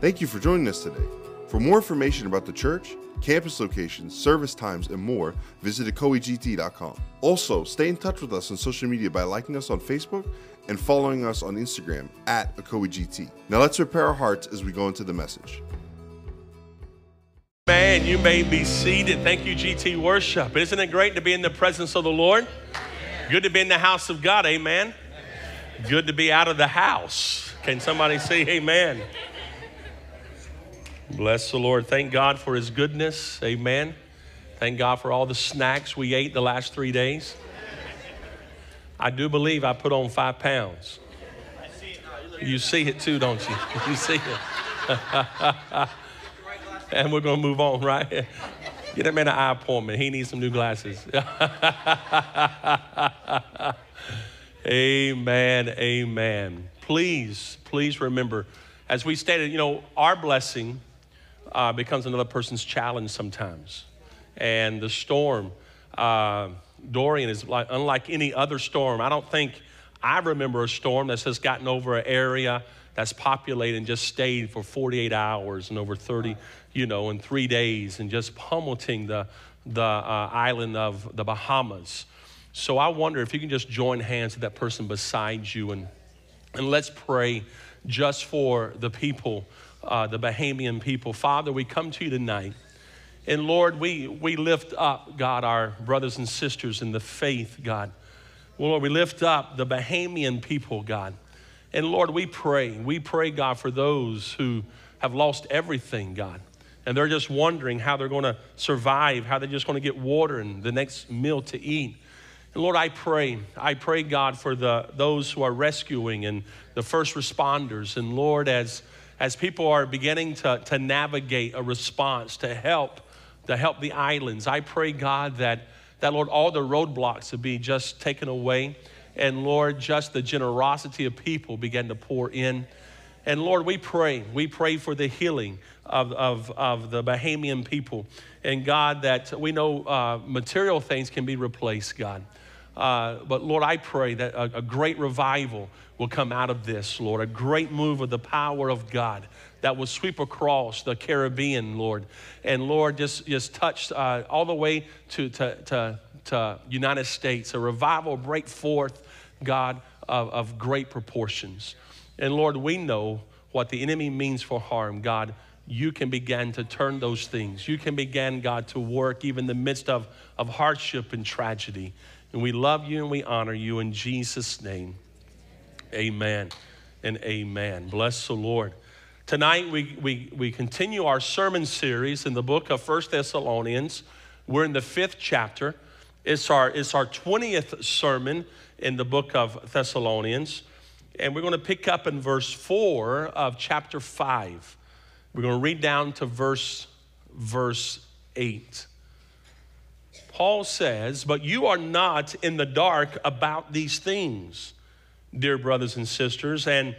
Thank you for joining us today. For more information about the church, campus locations, service times, and more, visit ecoegt.com. Also, stay in touch with us on social media by liking us on Facebook and following us on Instagram at ecoegt. Now let's prepare our hearts as we go into the message. Man, you may be seated. Thank you, GT Worship. Isn't it great to be in the presence of the Lord? Good to be in the house of God, amen. Good to be out of the house. Can somebody say amen? Bless the Lord. Thank God for his goodness, amen. Thank God for all the snacks we ate the last three days. I do believe I put on five pounds. You see it too, don't you? You see it. and we're going to move on, right? Get that man an eye appointment. He needs some new glasses. amen, amen. Please, please remember, as we stated, you know, our blessing uh, becomes another person's challenge sometimes. And the storm, uh, Dorian, is like, unlike any other storm. I don't think I remember a storm that's just gotten over an area that's populated and just stayed for 48 hours and over 30, you know, in three days and just pummeling the, the uh, island of the Bahamas. So I wonder if you can just join hands with that person beside you and, and let's pray just for the people, uh, the Bahamian people. Father, we come to you tonight. And Lord, we, we lift up, God, our brothers and sisters in the faith, God. Well, Lord, we lift up the Bahamian people, God. And Lord, we pray, we pray, God, for those who have lost everything, God. And they're just wondering how they're going to survive, how they're just going to get water and the next meal to eat. And Lord, I pray, I pray, God, for the, those who are rescuing and the first responders. And Lord, as, as people are beginning to, to navigate a response to help, to help the islands, I pray, God, that, that Lord, all the roadblocks would be just taken away. And Lord, just the generosity of people began to pour in. And Lord, we pray, we pray for the healing of, of, of the Bahamian people. And God, that we know uh, material things can be replaced, God. Uh, but Lord, I pray that a, a, great revival will come out of this, Lord, a great move of the power of God that will sweep across the Caribbean, Lord. And Lord, just, just touch uh, all the way to, to, to, to United States, a revival break forth, God, of, of great proportions. And Lord, we know what the enemy means for harm, God you can begin to turn those things. You can begin, God, to work even in the midst of, of hardship and tragedy. And we love you and we honor you in Jesus' name. Amen and amen. Bless the Lord. Tonight we, we, we continue our sermon series in the book of First Thessalonians. We're in the fifth chapter. It's our, it's our 20th sermon in the book of Thessalonians. And we're going to pick up in verse 4 of chapter 5. We're going to read down to verse, verse 8. Paul says, But you are not in the dark about these things, dear brothers and sisters, and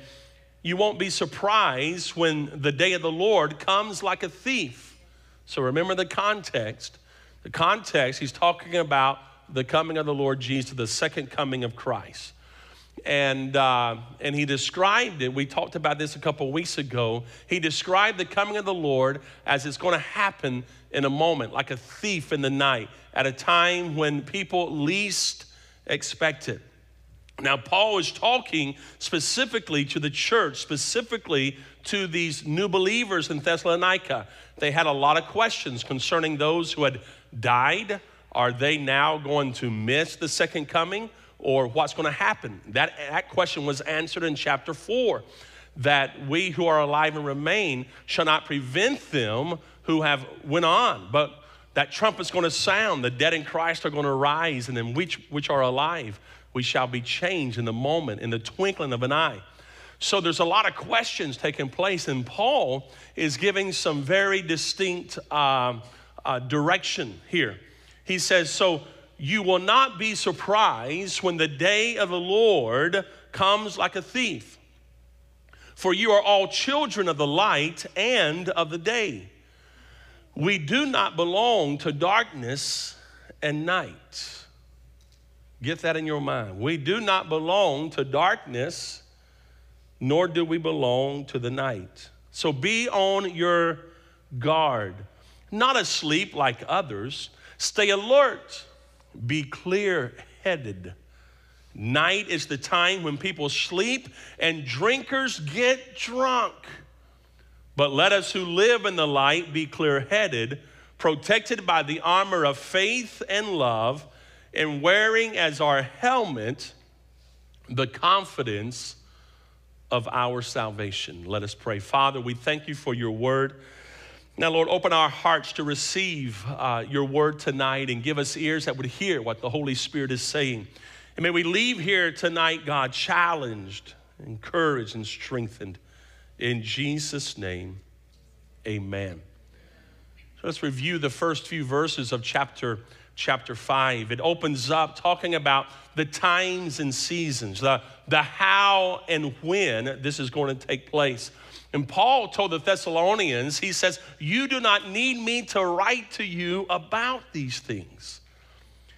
you won't be surprised when the day of the Lord comes like a thief. So remember the context. The context, he's talking about the coming of the Lord Jesus, the second coming of Christ. And, uh, and he described it, we talked about this a couple weeks ago. He described the coming of the Lord as it's going to happen in a moment, like a thief in the night, at a time when people least expect it. Now, Paul is talking specifically to the church, specifically to these new believers in Thessalonica. They had a lot of questions concerning those who had died. Are they now going to miss the second coming? Or what's going to happen? That, that question was answered in chapter 4 that we who are alive and remain shall not prevent them who have went on, but that trumpet's going to sound. The dead in Christ are going to rise, and then which, which are alive, we shall be changed in the moment, in the twinkling of an eye. So there's a lot of questions taking place, and Paul is giving some very distinct uh, uh, direction here. He says, So you will not be surprised when the day of the Lord comes like a thief. For you are all children of the light and of the day. We do not belong to darkness and night. Get that in your mind. We do not belong to darkness, nor do we belong to the night. So be on your guard, not asleep like others. Stay alert, be clear headed. Night is the time when people sleep and drinkers get drunk. But let us who live in the light be clear headed, protected by the armor of faith and love, and wearing as our helmet the confidence of our salvation. Let us pray. Father, we thank you for your word. Now, Lord, open our hearts to receive uh, your word tonight and give us ears that would hear what the Holy Spirit is saying. And may we leave here tonight, God, challenged, encouraged, and strengthened. In Jesus' name, amen. So let's review the first few verses of chapter, chapter 5. It opens up talking about the times and seasons, the, the how and when this is going to take place. And Paul told the Thessalonians, he says, You do not need me to write to you about these things.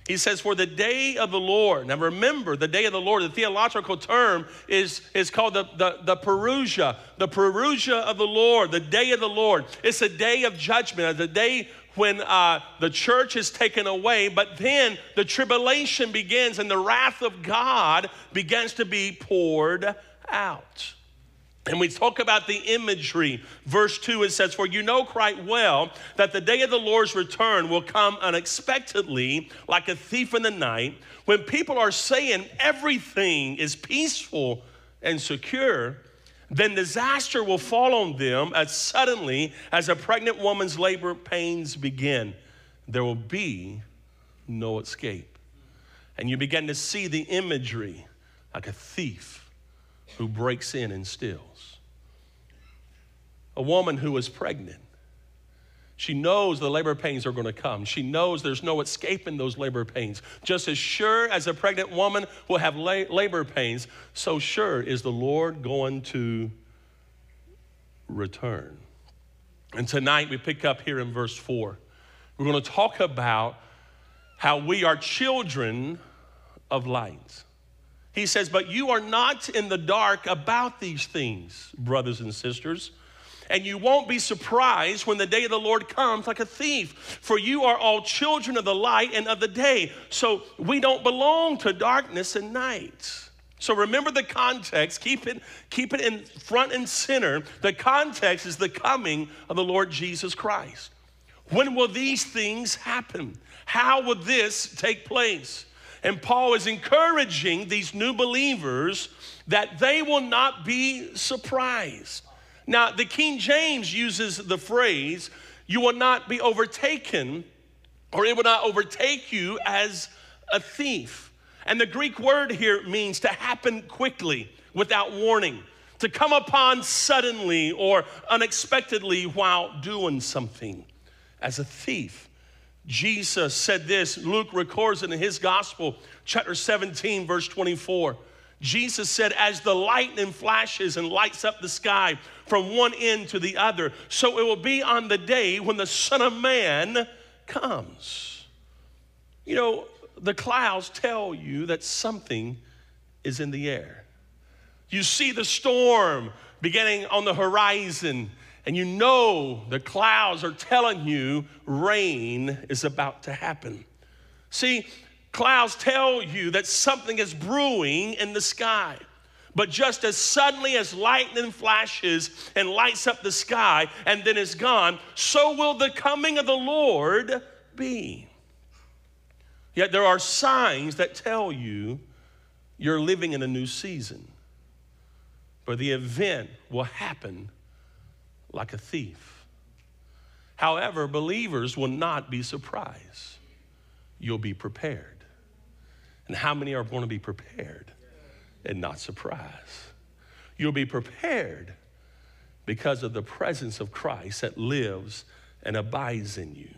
He says, For the day of the Lord. Now remember, the day of the Lord, the theological term is, is called the, the, the Parousia, the Parousia of the Lord, the day of the Lord. It's a day of judgment, the day when uh, the church is taken away, but then the tribulation begins and the wrath of God begins to be poured out. And we talk about the imagery. Verse 2 it says, For you know quite well that the day of the Lord's return will come unexpectedly, like a thief in the night, when people are saying everything is peaceful and secure. Then disaster will fall on them as suddenly as a pregnant woman's labor pains begin. There will be no escape. And you begin to see the imagery like a thief who breaks in and steals a woman who is pregnant. She knows the labor pains are going to come. She knows there's no escaping those labor pains. Just as sure as a pregnant woman will have la- labor pains, so sure is the Lord going to return. And tonight we pick up here in verse 4. We're going to talk about how we are children of light. He says, But you are not in the dark about these things, brothers and sisters and you won't be surprised when the day of the Lord comes like a thief. For you are all children of the light and of the day. So we don't belong to darkness and night. So remember the context, keep it, keep it in front and center. The context is the coming of the Lord Jesus Christ. When will these things happen? How will this take place? And Paul is encouraging these new believers that they will not be surprised. Now, the King James uses the phrase, you will not be overtaken, or it will not overtake you as a thief. And the Greek word here means to happen quickly, without warning, to come upon suddenly or unexpectedly while doing something. As a thief, Jesus said this, Luke records it in his gospel, chapter 17, verse 24. Jesus said, As the lightning flashes and lights up the sky from one end to the other, so it will be on the day when the Son of Man comes. You know, the clouds tell you that something is in the air. You see the storm beginning on the horizon, and you know the clouds are telling you rain is about to happen. See, Clouds tell you that something is brewing in the sky. But just as suddenly as lightning flashes and lights up the sky and then is gone, so will the coming of the Lord be. Yet there are signs that tell you you're living in a new season. But the event will happen like a thief. However, believers will not be surprised. You'll be prepared. And how many are going to be prepared and not surprised? You'll be prepared because of the presence of Christ that lives and abides in you.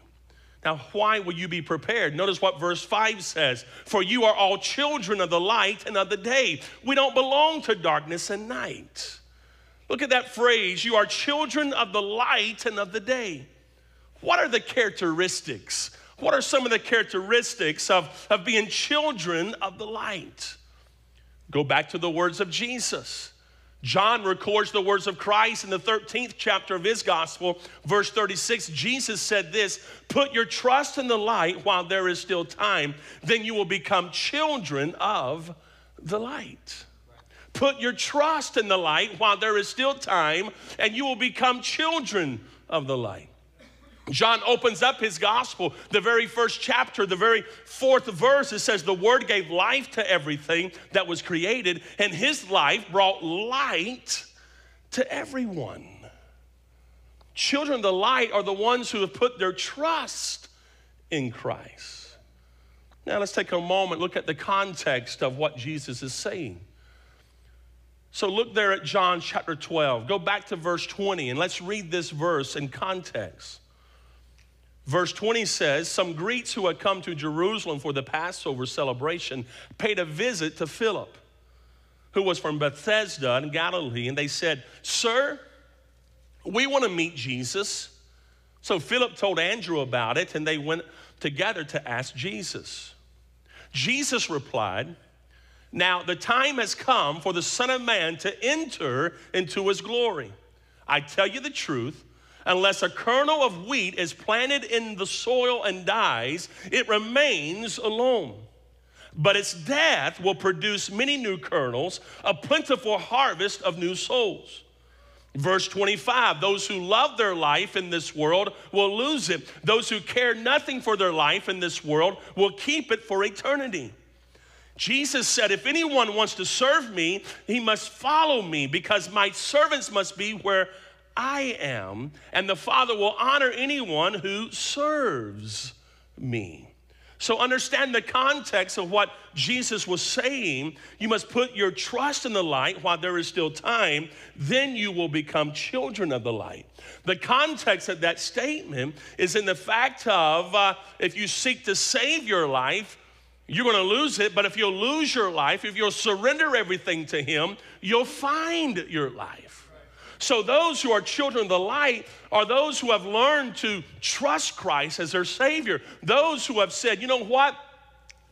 Now, why will you be prepared? Notice what verse 5 says For you are all children of the light and of the day. We don't belong to darkness and night. Look at that phrase you are children of the light and of the day. What are the characteristics what are some of the characteristics of, of being children of the light? Go back to the words of Jesus. John records the words of Christ in the 13th chapter of his gospel, verse 36. Jesus said this Put your trust in the light while there is still time, then you will become children of the light. Put your trust in the light while there is still time, and you will become children of the light. John opens up his gospel, the very first chapter, the very fourth verse. It says, The Word gave life to everything that was created, and His life brought light to everyone. Children of the light are the ones who have put their trust in Christ. Now, let's take a moment, look at the context of what Jesus is saying. So, look there at John chapter 12. Go back to verse 20, and let's read this verse in context. Verse 20 says Some Greeks who had come to Jerusalem for the Passover celebration paid a visit to Philip, who was from Bethsaida in Galilee, and they said, Sir, we want to meet Jesus. So Philip told Andrew about it, and they went together to ask Jesus. Jesus replied, Now the time has come for the Son of Man to enter into his glory. I tell you the truth unless a kernel of wheat is planted in the soil and dies, it remains alone. But its death will produce many new kernels, a plentiful harvest of new souls. Verse 25 Those who love their life in this world will lose it. Those who care nothing for their life in this world will keep it for eternity. Jesus said, If anyone wants to serve me, he must follow me because my servants must be where I am, and the Father will honor anyone who serves me. So, understand the context of what Jesus was saying. You must put your trust in the light while there is still time, then you will become children of the light. The context of that statement is in the fact of uh, if you seek to save your life, you're going to lose it, but if you'll lose your life, if you'll surrender everything to Him, you'll find your life. So, those who are children of the light are those who have learned to trust Christ as their Savior. Those who have said, you know what?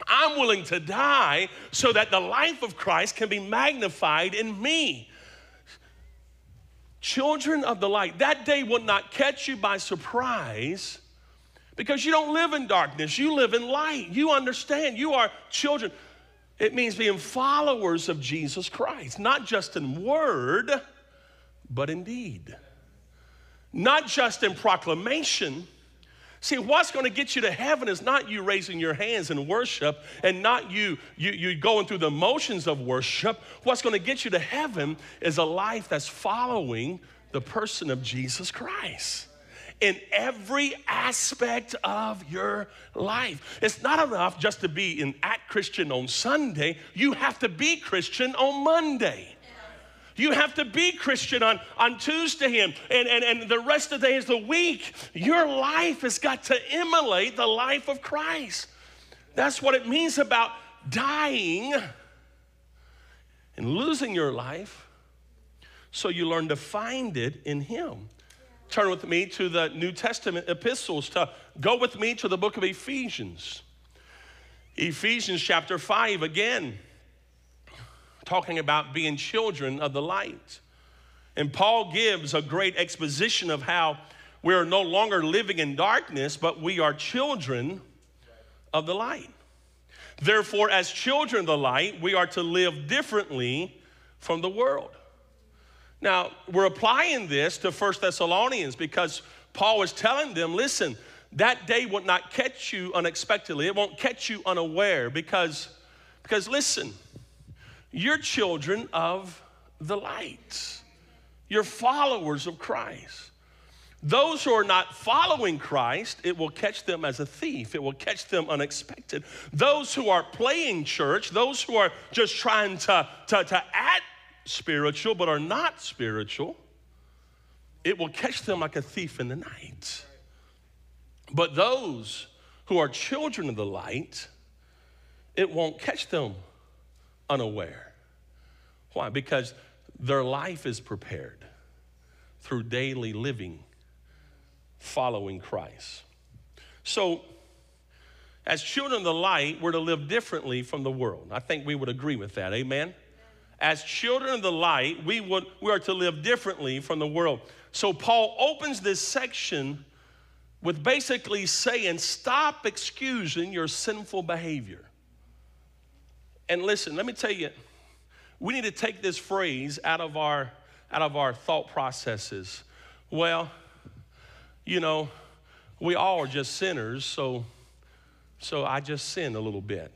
I'm willing to die so that the life of Christ can be magnified in me. Children of the light, that day will not catch you by surprise because you don't live in darkness, you live in light. You understand, you are children. It means being followers of Jesus Christ, not just in word but in deed. Not just in proclamation. See, what's going to get you to heaven is not you raising your hands in worship and not you, you, you going through the motions of worship. What's going to get you to heaven is a life that's following the person of Jesus Christ in every aspect of your life. It's not enough just to be an at Christian on Sunday, you have to be Christian on Monday. You have to be Christian on, on Tuesday and, and, and, and the rest of the days of the week. Your life has got to emulate the life of Christ. That's what it means about dying and losing your life so you learn to find it in Him. Turn with me to the New Testament epistles to go with me to the book of Ephesians. Ephesians chapter 5 again talking about being children of the light. And Paul gives a great exposition of how we are no longer living in darkness, but we are children of the light. Therefore, as children of the light, we are to live differently from the world. Now, we're applying this to First Thessalonians because Paul was telling them, listen, that day will not catch you unexpectedly. It won't catch you unaware because, because listen, you're children of the light. You're followers of Christ. Those who are not following Christ, it will catch them as a thief. It will catch them unexpected. Those who are playing church, those who are just trying to, to, to act spiritual but are not spiritual, it will catch them like a thief in the night. But those who are children of the light, it won't catch them unaware. Why? Because their life is prepared through daily living, following Christ. So, as children of the light, we're to live differently from the world. I think we would agree with that. Amen? As children of the light, we, would, we are to live differently from the world. So Paul opens this section with basically saying, stop excusing your sinful behavior. And listen, let me tell you, we need to take this phrase out of our out of our thought processes. Well, you know, we all are just sinners, so so I just sin a little bit.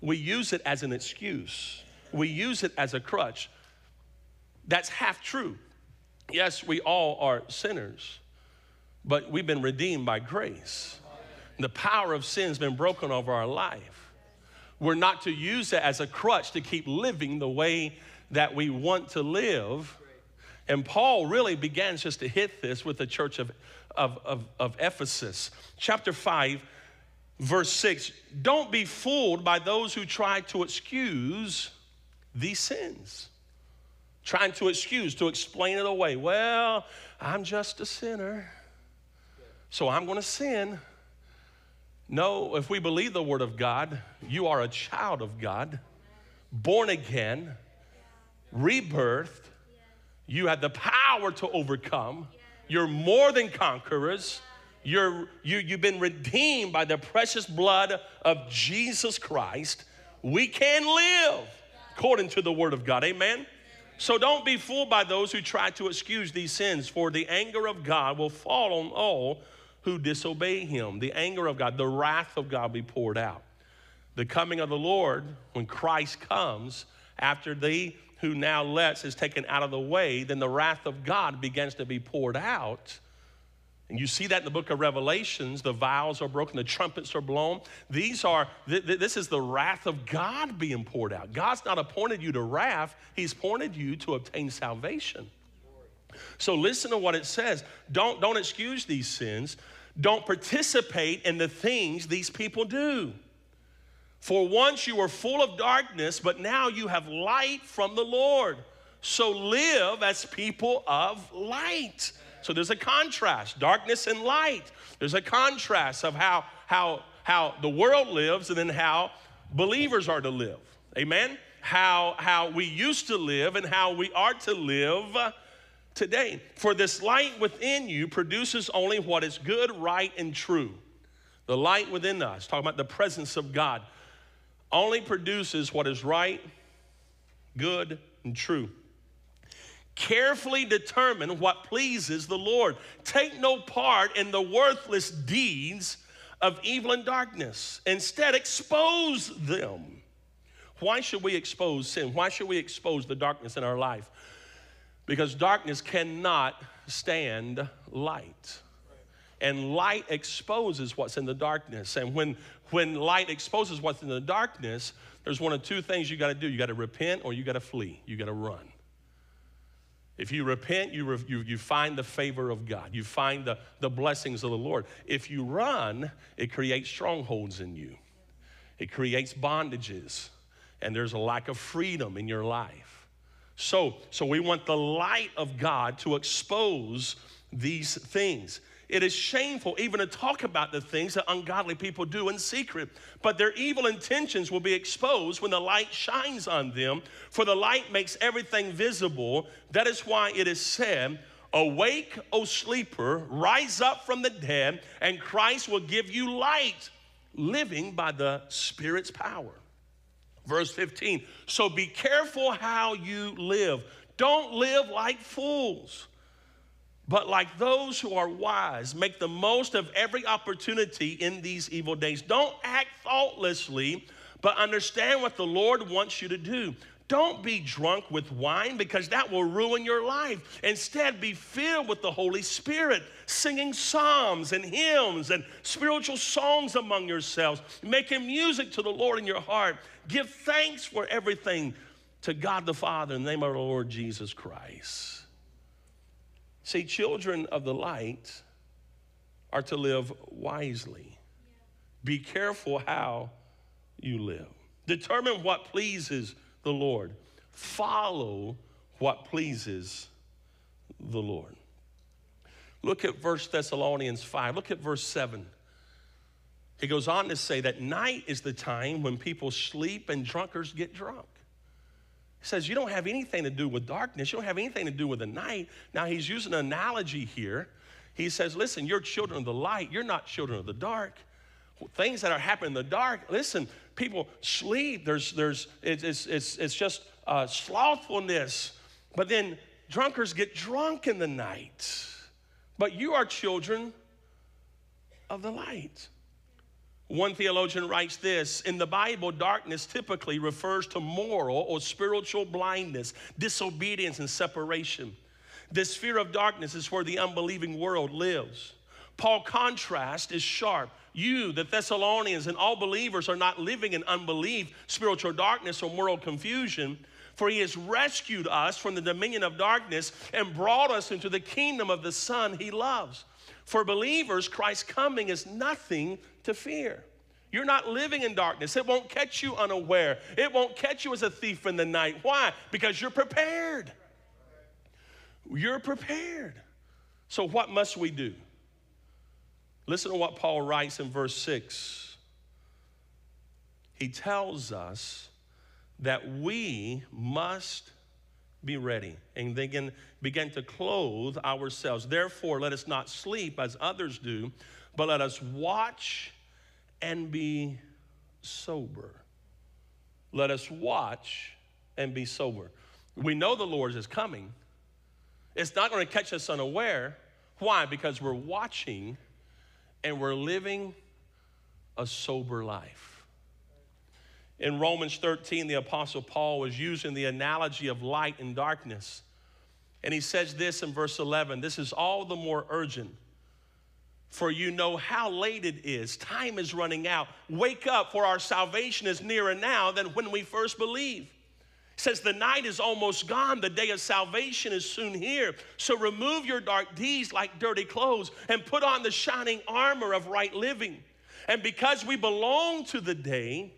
We use it as an excuse. We use it as a crutch. That's half true. Yes, we all are sinners, but we've been redeemed by grace. The power of sin has been broken over our life. We're not to use it as a crutch to keep living the way that we want to live. And Paul really begins just to hit this with the church of, of, of, of Ephesus. Chapter 5, verse 6 Don't be fooled by those who try to excuse these sins. Trying to excuse, to explain it away. Well, I'm just a sinner, so I'm going to sin. No, if we believe the Word of God, you are a child of God, born again, rebirthed. You have the power to overcome. You're more than conquerors. You're, you, you've been redeemed by the precious blood of Jesus Christ. We can live according to the Word of God. Amen? So don't be fooled by those who try to excuse these sins, for the anger of God will fall on all who disobey Him. The anger of God, the wrath of God be poured out. The coming of the Lord, when Christ comes, after the who now lets is taken out of the way, then the wrath of God begins to be poured out and you see that in the book of Revelations. The vials are broken, the trumpets are blown. These are, th- th- this is the wrath of God being poured out. God's not appointed you to wrath, He's appointed you to obtain salvation. So listen to what it says. Don't, don't excuse these sins. Don't participate in the things these people do. For once you were full of darkness, but now you have light from the Lord. So live as people of light. So there's a contrast, darkness and light. There's a contrast of how, how, how the world lives and then how believers are to live. Amen? How, how we used to live and how we are to live today. For this light within you produces only what is good, right, and true. The light within us, talking about the presence of God, only produces what is right, good, and true. Carefully determine what pleases the Lord. Take no part in the worthless deeds of evil and darkness. Instead, expose them. Why should we expose sin? Why should we expose the darkness in our life? Because darkness cannot stand light. And light exposes what's in the darkness. And when, when light exposes what's in the darkness, there's one of two things you got to do you got to repent or you got to flee, you got to run. If you repent, you, re- you, you find the favor of God. You find the, the blessings of the Lord. If you run, it creates strongholds in you, it creates bondages, and there's a lack of freedom in your life. So, so we want the light of God to expose these things. It is shameful even to talk about the things that ungodly people do in secret, but their evil intentions will be exposed when the light shines on them, for the light makes everything visible. That is why it is said, Awake, O sleeper, rise up from the dead, and Christ will give you light, living by the Spirit's power. Verse 15, so be careful how you live. Don't live like fools but like those who are wise, make the most of every opportunity in these evil days. Don't act thoughtlessly, but understand what the Lord wants you to do. Don't be drunk with wine because that will ruin your life. Instead, be filled with the Holy Spirit, singing psalms and hymns and spiritual songs among yourselves, making music to the Lord in your heart. Give thanks for everything to God the Father in the name of our Lord Jesus Christ. See, children of the light are to live wisely. Be careful how you live. Determine what pleases the Lord. Follow what pleases the Lord. Look at First Thessalonians 5. Look at verse 7. He goes on to say that night is the time when people sleep and drunkards get drunk. He says, You don't have anything to do with darkness. You don't have anything to do with the night. Now, he's using an analogy here. He says, Listen, you're children of the light. You're not children of the dark. Things that are happening in the dark, listen, people sleep. There's, there's, it's, it's, it's just uh, slothfulness. But then drunkards get drunk in the night. But you are children of the light. One theologian writes this In the Bible, darkness typically refers to moral or spiritual blindness, disobedience, and separation. This sphere of darkness is where the unbelieving world lives. Paul contrast is sharp. You, the Thessalonians, and all believers are not living in unbelief, spiritual darkness, or moral confusion, for he has rescued us from the dominion of darkness and brought us into the kingdom of the Son he loves. For believers, Christ's coming is nothing to fear. You're not living in darkness. It won't catch you unaware. It won't catch you as a thief in the night. Why? Because you're prepared. You're prepared. So, what must we do? Listen to what Paul writes in verse 6. He tells us that we must be ready and then begin to clothe ourselves. Therefore, let us not sleep as others do, but let us watch and be sober. Let us watch and be sober. We know the Lord is coming. It's not going to catch us unaware. Why? Because we're watching and we're living a sober life. In Romans 13, the Apostle Paul was using the analogy of light and darkness. And he says this in verse 11 this is all the more urgent, for you know how late it is. Time is running out. Wake up, for our salvation is nearer now than when we first believed. Says, The night is almost gone, the day of salvation is soon here. So remove your dark deeds like dirty clothes and put on the shining armor of right living. And because we belong to the day,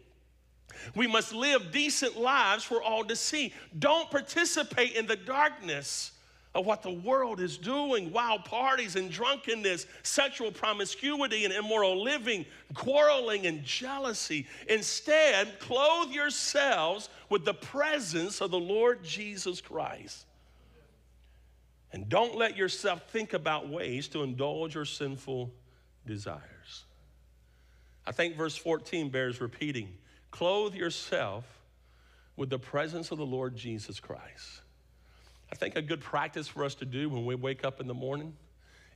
we must live decent lives for all to see. Don't participate in the darkness of what the world is doing wild parties and drunkenness, sexual promiscuity and immoral living, quarreling and jealousy. Instead, clothe yourselves with the presence of the Lord Jesus Christ. And don't let yourself think about ways to indulge your sinful desires. I think verse 14 bears repeating. Clothe yourself with the presence of the Lord Jesus Christ. I think a good practice for us to do when we wake up in the morning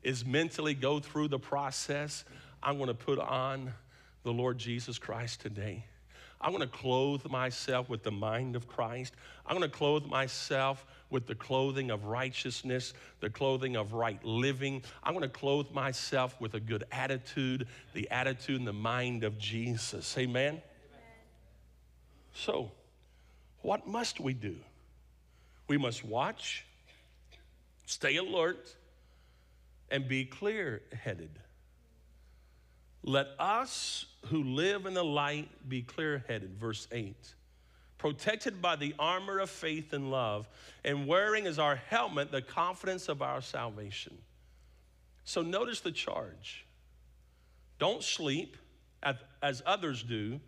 is mentally go through the process. I'm going to put on the Lord Jesus Christ today. I'm going to clothe myself with the mind of Christ. I'm going to clothe myself with the clothing of righteousness, the clothing of right living. I'm going to clothe myself with a good attitude, the attitude and the mind of Jesus. Amen. So, what must we do? We must watch, stay alert, and be clear headed. Let us who live in the light be clear headed. Verse 8. Protected by the armor of faith and love, and wearing as our helmet the confidence of our salvation. So notice the charge. Don't sleep as others do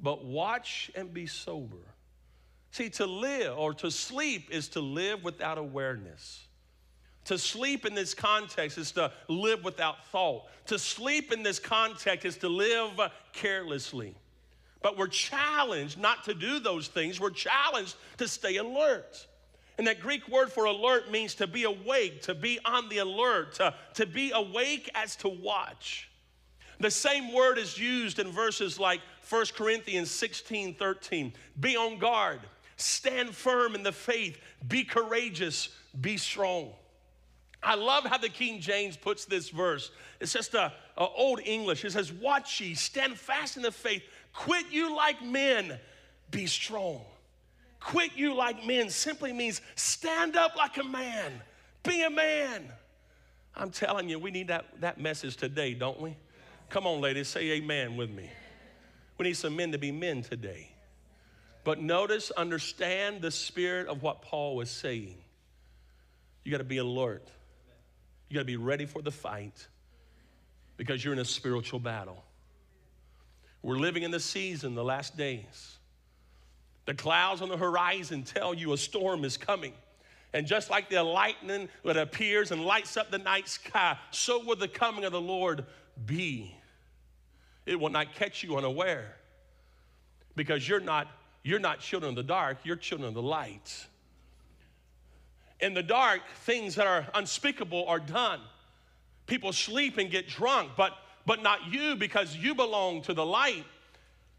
but watch and be sober. See, to live or to sleep is to live without awareness. To sleep in this context is to live without thought. To sleep in this context is to live carelessly. But we're challenged not to do those things. We're challenged to stay alert. And that Greek word for alert means to be awake, to be on the alert, to, to be awake as to watch. The same word is used in verses like 1 Corinthians 16 13. Be on guard, stand firm in the faith, be courageous, be strong. I love how the King James puts this verse. It's just a, a, old English. It says, "Watch ye, stand fast in the faith, quit you like men, be strong." Quit you like men simply means stand up like a man, be a man. I'm telling you, we need that, that message today, don't we? Come on, ladies, say amen with me. We need some men to be men today. But notice, understand the spirit of what Paul was saying. You got to be alert. You got to be ready for the fight because you're in a spiritual battle. We're living in the season, the last days. The clouds on the horizon tell you a storm is coming. And just like the lightning that appears and lights up the night sky, so will the coming of the Lord be. It will not catch you unaware because you're not, you're not children of the dark, you're children of the light. In the dark, things that are unspeakable are done. People sleep and get drunk, but, but not you because you belong to the light.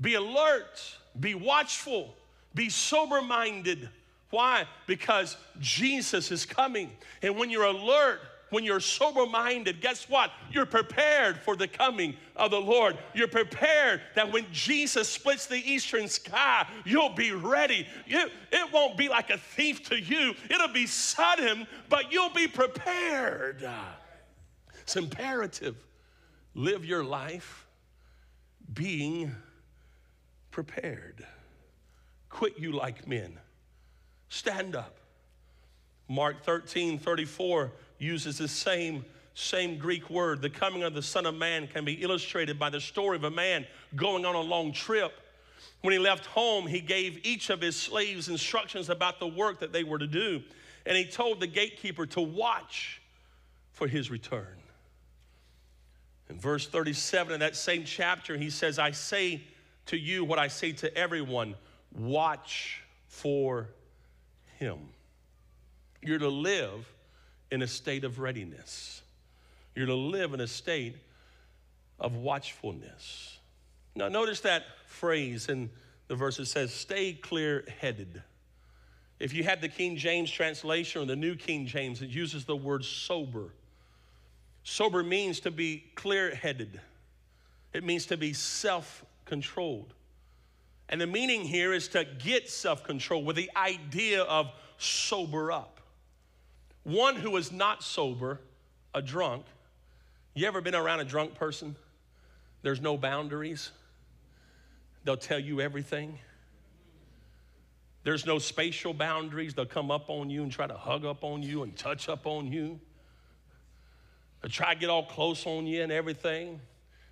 Be alert, be watchful, be sober minded. Why? Because Jesus is coming. And when you're alert, when you're sober minded, guess what? You're prepared for the coming of the Lord. You're prepared that when Jesus splits the eastern sky, you'll be ready. It, it won't be like a thief to you, it'll be sudden, but you'll be prepared. It's imperative. Live your life being prepared. Quit you like men. Stand up. Mark 13, 34 uses the same, same Greek word. The coming of the Son of Man can be illustrated by the story of a man going on a long trip. When he left home, he gave each of his slaves instructions about the work that they were to do. And he told the gatekeeper to watch for his return. In verse 37 of that same chapter, he says, I say to you what I say to everyone watch for him. You're to live in a state of readiness. You're to live in a state of watchfulness. Now, notice that phrase in the verse it says, stay clear headed. If you had the King James translation or the New King James, it uses the word sober. Sober means to be clear headed, it means to be self controlled. And the meaning here is to get self control with the idea of sober up. One who is not sober, a drunk. You ever been around a drunk person? There's no boundaries. They'll tell you everything. There's no spatial boundaries. They'll come up on you and try to hug up on you and touch up on you. They'll try to get all close on you and everything.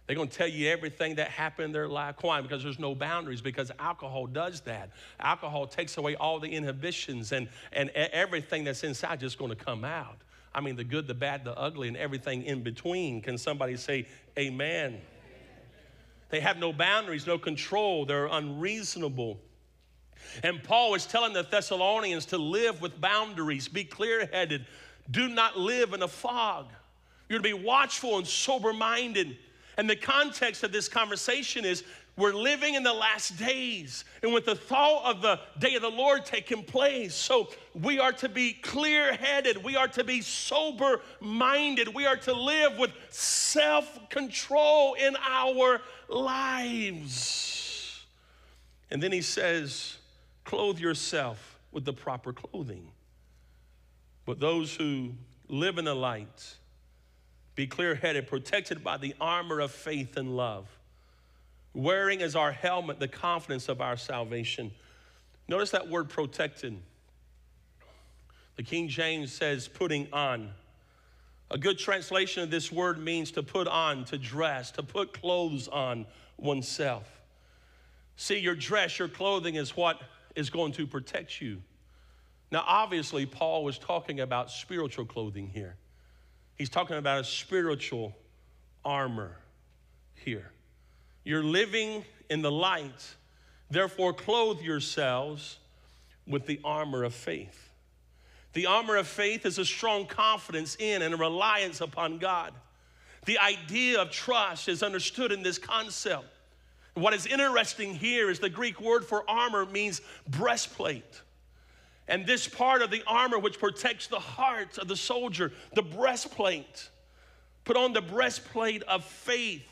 They're going to tell you everything that happened in their life. Why? Because there's no boundaries, because alcohol does that. Alcohol takes away all the inhibitions, and, and everything that's inside just going to come out. I mean, the good, the bad, the ugly, and everything in between. Can somebody say, Amen? They have no boundaries, no control, they're unreasonable. And Paul is telling the Thessalonians to live with boundaries, be clear headed, do not live in a fog. You're to be watchful and sober minded. And the context of this conversation is we're living in the last days, and with the thought of the day of the Lord taking place. So we are to be clear headed, we are to be sober minded, we are to live with self control in our lives. And then he says, clothe yourself with the proper clothing. But those who live in the light, be clear headed, protected by the armor of faith and love, wearing as our helmet the confidence of our salvation. Notice that word protected. The King James says putting on. A good translation of this word means to put on, to dress, to put clothes on oneself. See, your dress, your clothing is what is going to protect you. Now, obviously, Paul was talking about spiritual clothing here. He's talking about a spiritual armor here. You're living in the light, therefore, clothe yourselves with the armor of faith. The armor of faith is a strong confidence in and a reliance upon God. The idea of trust is understood in this concept. What is interesting here is the Greek word for armor means breastplate. And this part of the armor, which protects the heart of the soldier, the breastplate, put on the breastplate of faith.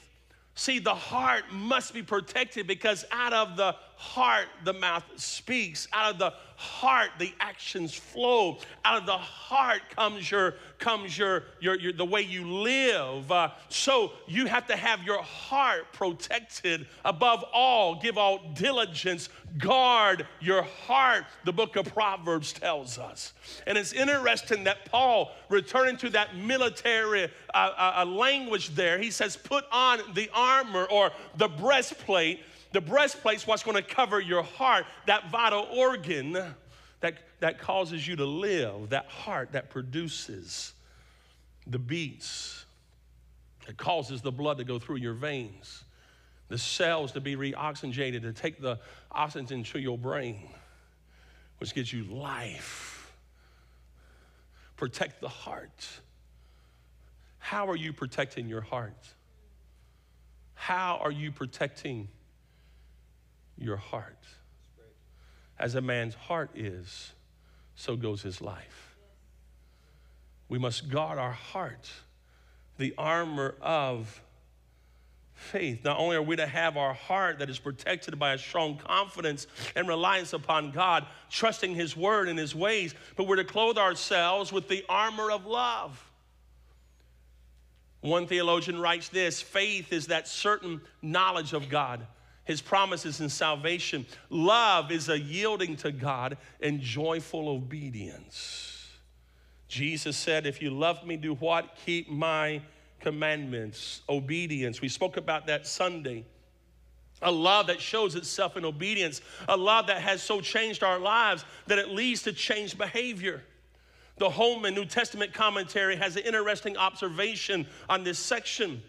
See, the heart must be protected because out of the heart the mouth speaks. Out of the heart the actions flow. Out of the heart comes your comes your your, your the way you live. Uh, so you have to have your heart protected above all. Give all diligence. Guard your heart. The book of Proverbs tells us. And it's interesting that Paul, returning to that military uh, uh, uh language there, he says, "Put on the armor or the breastplate." The breastplate's what's going to cover your heart, that vital organ that, that causes you to live, that heart that produces the beats, that causes the blood to go through your veins, the cells to be reoxygenated, to take the oxygen to your brain, which gives you life. Protect the heart. How are you protecting your heart? How are you protecting your heart? As a man's heart is, so goes his life. We must guard our heart, the armor of faith. Not only are we to have our heart that is protected by a strong confidence and reliance upon God, trusting His word and His ways, but we're to clothe ourselves with the armor of love. One theologian writes this faith is that certain knowledge of God, his promises and salvation. Love is a yielding to God and joyful obedience. Jesus said, If you love me, do what? Keep my commandments, obedience. We spoke about that Sunday. A love that shows itself in obedience, a love that has so changed our lives that it leads to changed behavior. The Holman New Testament commentary has an interesting observation on this section. It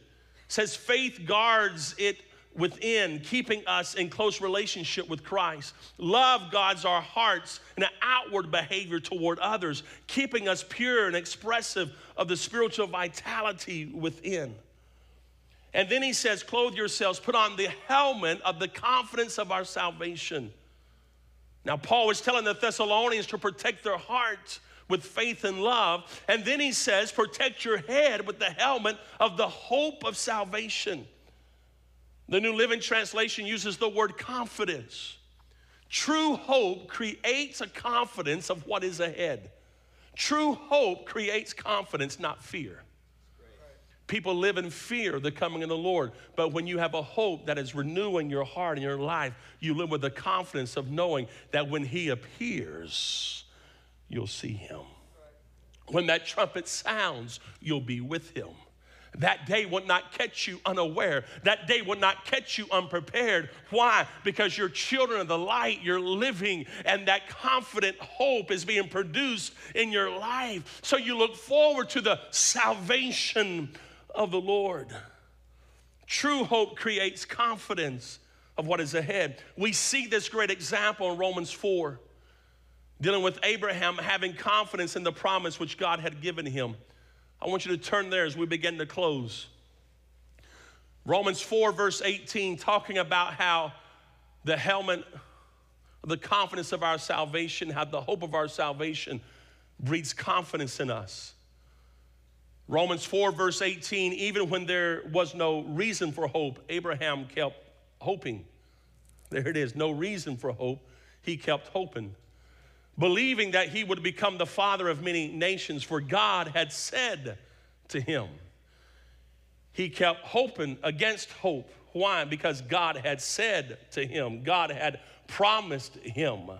says faith guards it within, keeping us in close relationship with Christ. Love guards our hearts and an outward behavior toward others, keeping us pure and expressive of the spiritual vitality within. And then he says, Clothe yourselves, put on the helmet of the confidence of our salvation. Now, Paul was telling the Thessalonians to protect their hearts with faith and love. And then he says, protect your head with the helmet of the hope of salvation. The New Living Translation uses the word confidence. True hope creates a confidence of what is ahead. True hope creates confidence, not fear. People live in fear of the coming of the Lord. But when you have a hope that is renewing your heart and your life, you live with the confidence of knowing that when He appears, you'll see him. When that trumpet sounds, you'll be with him. That day will not catch you unaware. That day will not catch you unprepared. Why? Because you're children of the light, you're living, and that confident hope is being produced in your life. So you look forward to the salvation of the Lord. True hope creates confidence of what is ahead. We see this great example in Romans 4 dealing with Abraham having confidence in the promise which God had given him. I want you to turn there as we begin to close. Romans 4, verse 18, talking about how the helmet, the confidence of our salvation, how the hope of our salvation breeds confidence in us. Romans 4, verse 18, even when there was no reason for hope, Abraham kept hoping. There it is, no reason for hope. He kept hoping believing that he would become the father of many nations, for God had said to him. He kept hoping against hope. Why? Because God had said to him, God had promised him.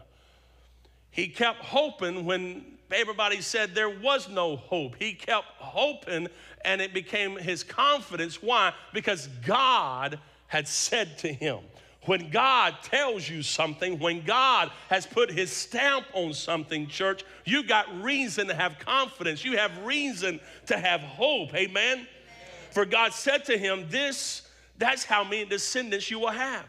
He kept hoping when everybody said there was no hope. He kept hoping and it became his confidence. Why? Because God had said to him. When God tells you something, when God has put his stamp on something, church, you got reason to have confidence. You have reason to have hope. Amen? Amen. For God said to him, This, that's how many descendants you will have.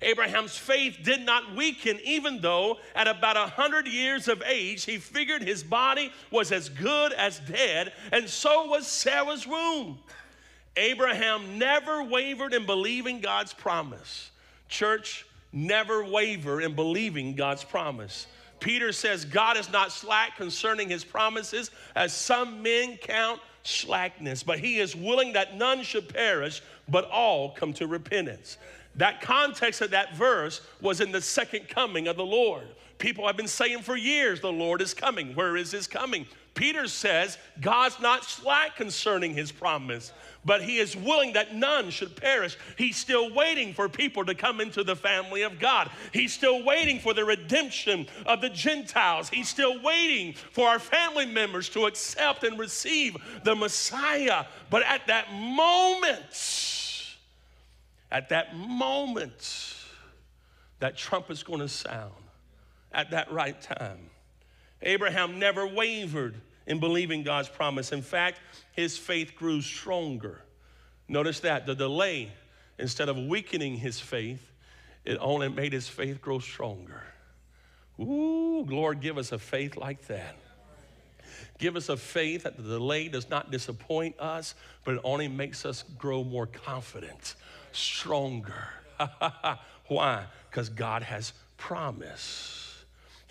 Abraham's faith did not weaken, even though at about a hundred years of age, he figured his body was as good as dead, and so was Sarah's womb. Abraham never wavered in believing God's promise. Church, never waver in believing God's promise. Peter says, God is not slack concerning his promises, as some men count slackness, but he is willing that none should perish, but all come to repentance. That context of that verse was in the second coming of the Lord. People have been saying for years, the Lord is coming. Where is his coming? Peter says God's not slack concerning his promise, but he is willing that none should perish. He's still waiting for people to come into the family of God. He's still waiting for the redemption of the Gentiles. He's still waiting for our family members to accept and receive the Messiah. But at that moment, At that moment, that trumpet's going to sound at that right time. Abraham never wavered in believing God's promise. In fact, his faith grew stronger. Notice that the delay, instead of weakening his faith, it only made his faith grow stronger. Ooh, Lord, give us a faith like that. Give us a faith that the delay does not disappoint us, but it only makes us grow more confident, stronger. Why? Because God has promised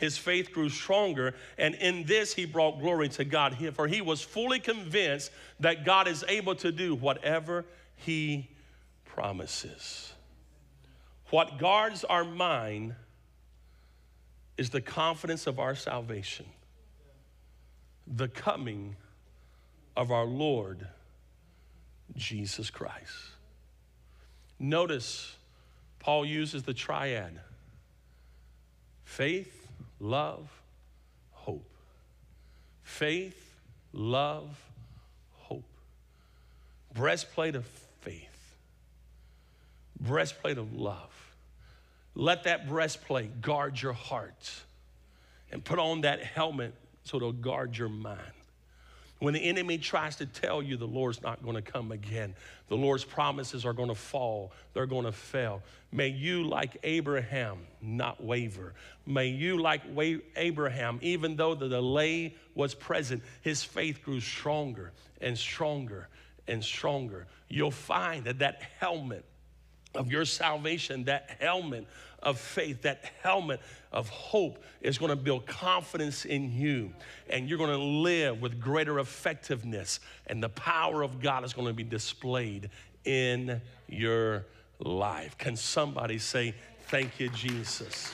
his faith grew stronger, and in this he brought glory to God. For he was fully convinced that God is able to do whatever he promises. What guards our mind is the confidence of our salvation, the coming of our Lord Jesus Christ. Notice Paul uses the triad faith, love, hope. Faith, love, hope. Breastplate of faith, breastplate of love. Let that breastplate guard your heart and put on that helmet so it'll guard your mind. When the enemy tries to tell you the Lord's not going to come again, the Lord's promises are going to fall, they're going to fail. May you, like Abraham, not waver. May you, like Abraham, even though the delay was present, his faith grew stronger and stronger and stronger. You'll find that that helmet of your salvation, that helmet of faith, that helmet of hope is going to build confidence in you. And you're going to live with greater effectiveness. And the power of God is going to be displayed in your life. Can somebody say, Thank you, Jesus?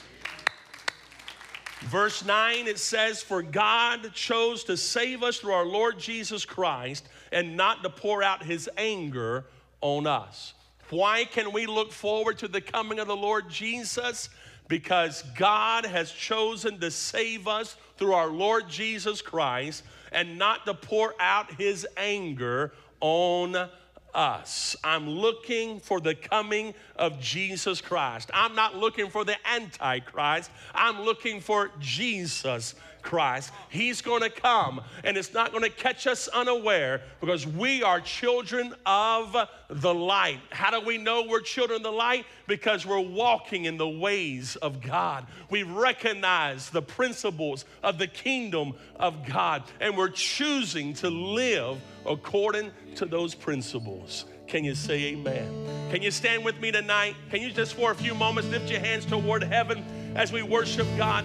Verse 9, it says, For God chose to save us through our Lord Jesus Christ and not to pour out his anger on us. Why can we look forward to the coming of the Lord Jesus? Because God has chosen to save us through our Lord Jesus Christ and not to pour out his anger on us. I'm looking for the coming of Jesus Christ. I'm not looking for the Antichrist. I'm looking for Jesus Christ. He's going to come and it's not going to catch us unaware because we are children of the light. How do we know we're children of the light? Because we're walking in the ways of God. We recognize the principles of the kingdom of God and we're choosing to live according to those principles. Can you say amen? Can you stand with me tonight? Can you just for a few moments lift your hands toward heaven as we worship God?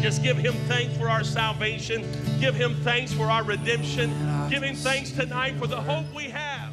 Just give Him thanks for our salvation. Give Him thanks for our redemption. Give Him thanks tonight for the hope we have.